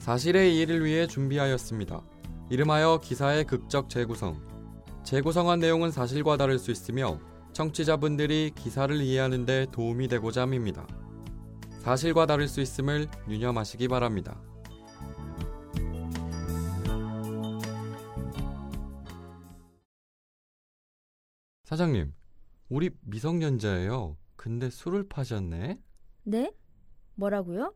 사실의 이해를 위해 준비하였습니다. 이름하여 기사의 극적 재구성. 재구성한 내용은 사실과 다를 수 있으며 청취자분들이 기사를 이해하는 데 도움이 되고자 합니다. 사실과 다를 수 있음을 유념하시기 바랍니다. 사장님, 우리 미성년자예요. 근데 술을 파셨네? 네? 뭐라고요?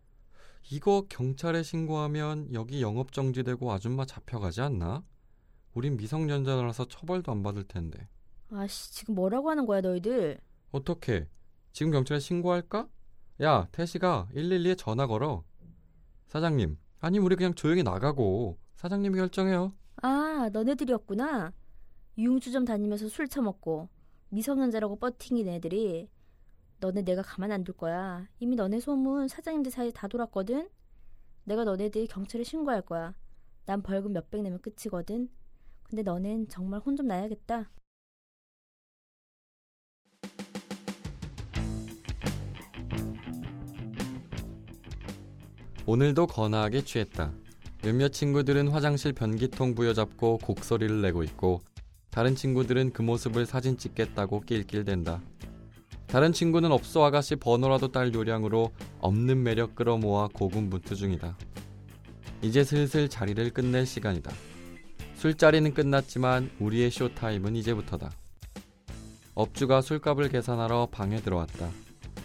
이거 경찰에 신고하면 여기 영업 정지되고 아줌마 잡혀가지 않나? 우린 미성년자라서 처벌도 안 받을 텐데. 아씨, 지금 뭐라고 하는 거야, 너희들? 어떻게? 지금 경찰에 신고할까? 야, 태시가 112에 전화 걸어. 사장님, 아니 우리 그냥 조용히 나가고 사장님이 결정해요. 아, 너네들이었구나. 유흥주점 다니면서 술 처먹고 미성년자라고 뻗팅인 애들이 너네 내가 가만 안 둘 거야. 이미 너네 소문 사장님들 사이에 다 돌았거든. 내가 너네들 경찰에 신고할 거야. 난 벌금 몇백 내면 끝이거든. 근데 너넨 정말 혼 좀 나야겠다. 오늘도 거나하게 취했다. 몇몇 친구들은 화장실 변기통 부여잡고 곡소리를 내고 있고 다른 친구들은 그 모습을 사진 찍겠다고 낄낄댄다. 다른 친구는 업소 아가씨 번호라도 딸 요량으로 없는 매력 끌어모아 고군분투 중이다. 이제 슬슬 자리를 끝낼 시간이다. 술자리는 끝났지만 우리의 쇼타임은 이제부터다. 업주가 술값을 계산하러 방에 들어왔다.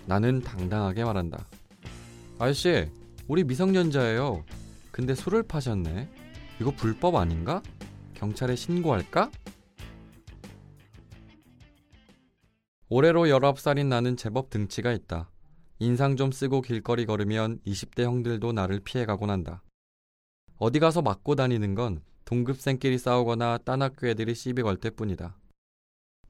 나는 당당하게 말한다. 아저씨, 우리 미성년자예요. 근데 술을 파셨네. 이거 불법 아닌가? 경찰에 신고할까? 올해로 19살인 나는 제법 등치가 있다. 인상 좀 쓰고 길거리 걸으면 20대 형들도 나를 피해가곤 한다. 어디 가서 맞고 다니는 건 동급생끼리 싸우거나 딴 학교 애들이 시비 걸 때뿐이다.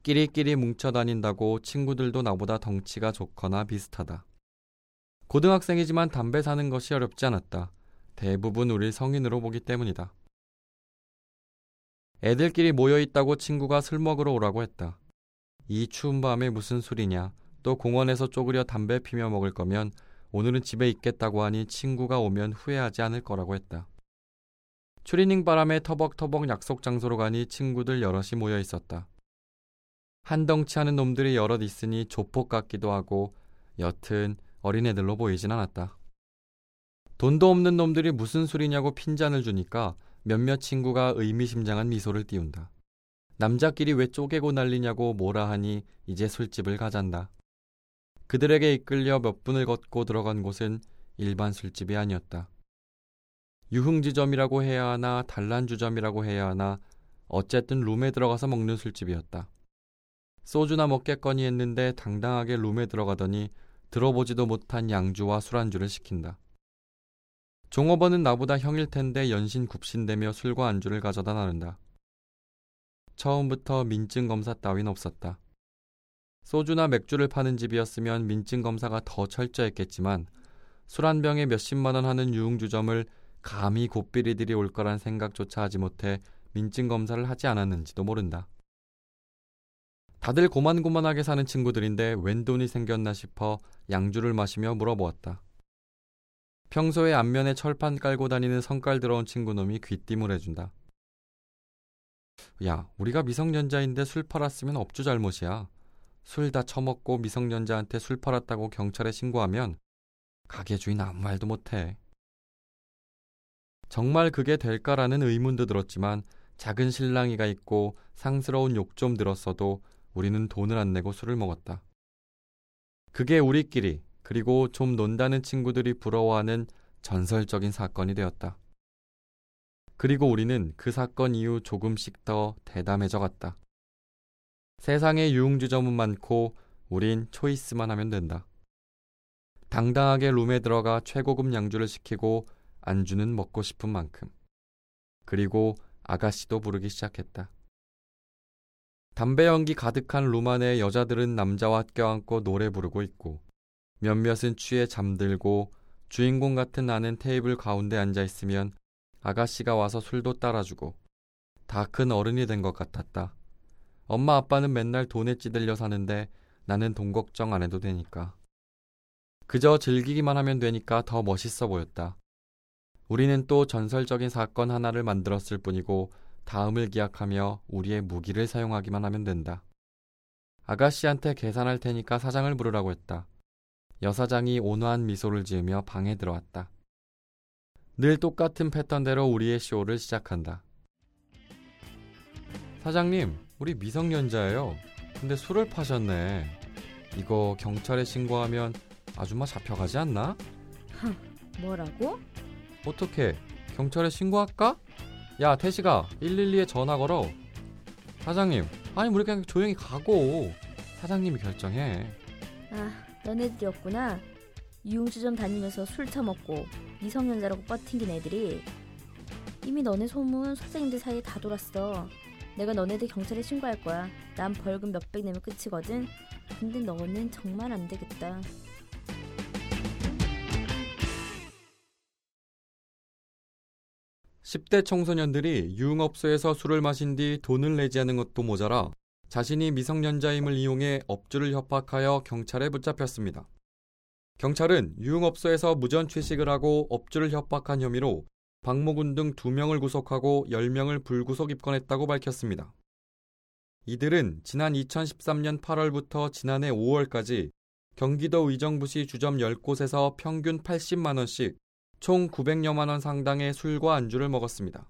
끼리끼리 뭉쳐 다닌다고 친구들도 나보다 덩치가 좋거나 비슷하다. 고등학생이지만 담배 사는 것이 어렵지 않았다. 대부분 우리 성인으로 보기 때문이다. 애들끼리 모여 있다고 친구가 술 먹으러 오라고 했다. 이 추운 밤에 무슨 술이냐. 또 공원에서 쪼그려 담배 피며 먹을 거면 오늘은 집에 있겠다고 하니 친구가 오면 후회하지 않을 거라고 했다. 추리닝 바람에 터벅터벅 약속 장소로 가니 친구들 여럿이 모여 있었다. 한 덩치 하는 놈들이 여럿 있으니 조폭 같기도 하고 여튼 어린애들로 보이진 않았다. 돈도 없는 놈들이 무슨 술이냐고 핀잔을 주니까 몇몇 친구가 의미심장한 미소를 띄운다. 남자끼리 왜 쪼개고 난리냐고 뭐라 하니 이제 술집을 가잔다. 그들에게 이끌려 몇 분을 걷고 들어간 곳은 일반 술집이 아니었다. 유흥지점이라고 해야 하나 단란주점이라고 해야 하나 어쨌든 룸에 들어가서 먹는 술집이었다. 소주나 먹겠거니 했는데 당당하게 룸에 들어가더니 들어보지도 못한 양주와 술안주를 시킨다. 종업원은 나보다 형일 텐데 연신 굽신대며 술과 안주를 가져다 나른다. 처음부터 민증 검사 따윈 없었다. 소주나 맥주를 파는 집이었으면 민증 검사가 더 철저했겠지만 술 한 병에 몇십만 원 하는 유흥주점을 감히 곱비리들이 올 거란 생각조차 하지 못해 민증 검사를 하지 않았는지도 모른다. 다들 고만고만하게 사는 친구들인데 웬 돈이 생겼나 싶어 양주를 마시며 물어보았다. 평소에 앞면에 철판 깔고 다니는 성깔 들어온 친구놈이 귀띔을 해준다. 야, 우리가 미성년자인데 술 팔았으면 업주 잘못이야. 술 다 처먹고 미성년자한테 술 팔았다고 경찰에 신고하면 가게 주인 아무 말도 못해. 정말 그게 될까라는 의문도 들었지만 작은 신랑이가 있고 상스러운 욕 좀 들었어도 우리는 돈을 안 내고 술을 먹었다. 그게 우리끼리 그리고 좀 논다는 친구들이 부러워하는 전설적인 사건이 되었다. 그리고 우리는 그 사건 이후 조금씩 더 대담해져 갔다. 세상에 유흥주점은 많고 우린 초이스만 하면 된다. 당당하게 룸에 들어가 최고급 양주를 시키고 안주는 먹고 싶은 만큼. 그리고 아가씨도 부르기 시작했다. 담배 연기 가득한 룸 안에 여자들은 남자와 껴안고 노래 부르고 있고 몇몇은 취해 잠들고 주인공 같은 나는 테이블 가운데 앉아 있으면 아가씨가 와서 술도 따라주고 다 큰 어른이 된 것 같았다. 엄마 아빠는 맨날 돈에 찌들려 사는데 나는 돈 걱정 안 해도 되니까. 그저 즐기기만 하면 되니까 더 멋있어 보였다. 우리는 또 전설적인 사건 하나를 만들었을 뿐이고 다음을 기약하며 우리의 무기를 사용하기만 하면 된다. 아가씨한테 계산할 테니까 사장을 부르라고 했다. 여사장이 온화한 미소를 지으며 방에 들어왔다. 늘 똑같은 패턴대로 우리의 쇼를 시작한다. 사장님, 우리 미성년자예요. 근데 술을 파셨네. 이거 경찰에 신고하면 아줌마 잡혀가지 않나? 뭐라고? 어떻게? 경찰에 신고할까? 야, 태식아, 112에 전화 걸어. 사장님, 아니 우리 그냥 조용히 가고 사장님이 결정해. 아, 너네들이었구나. 유흥주점 다니면서 술 처먹고 미성년자라고 뻗팅긴 애들이 이미 너네 소문 사장님들 사이에 다 돌았어. 내가 너네들 경찰에 신고할 거야. 난 벌금 몇백 내면 끝이거든. 근데 너는 정말 안 되겠다. (10대) 청소년들이 유흥업소에서 술을 마신 뒤 돈을 내지 않은 것도 모자라 자신이 미성년자임을 이용해 업주를 협박하여 경찰에 붙잡혔습니다. 경찰은 유흥업소에서 무전 취식을 하고 업주를 협박한 혐의로 박모군 등 2명을 구속하고 10명을 불구속 입건했다고 밝혔습니다. 이들은 지난 2013년 8월부터 지난해 5월까지 경기도 의정부시 주점 10곳에서 평균 80만원씩 총 900여만 원 상당의 술과 안주를 먹었습니다.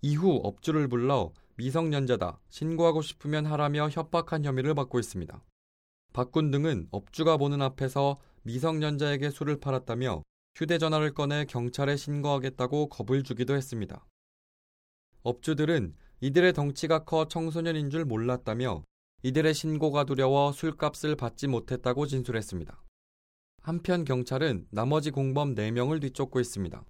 이후 업주를 불러 미성년자다, 신고하고 싶으면 하라며 협박한 혐의를 받고 있습니다. 박군 등은 업주가 보는 앞에서 미성년자에게 술을 팔았다며 휴대전화를 꺼내 경찰에 신고하겠다고 겁을 주기도 했습니다. 업주들은 이들의 덩치가 커 청소년인 줄 몰랐다며 이들의 신고가 두려워 술값을 받지 못했다고 진술했습니다. 한편 경찰은 나머지 공범 4명을 뒤쫓고 있습니다.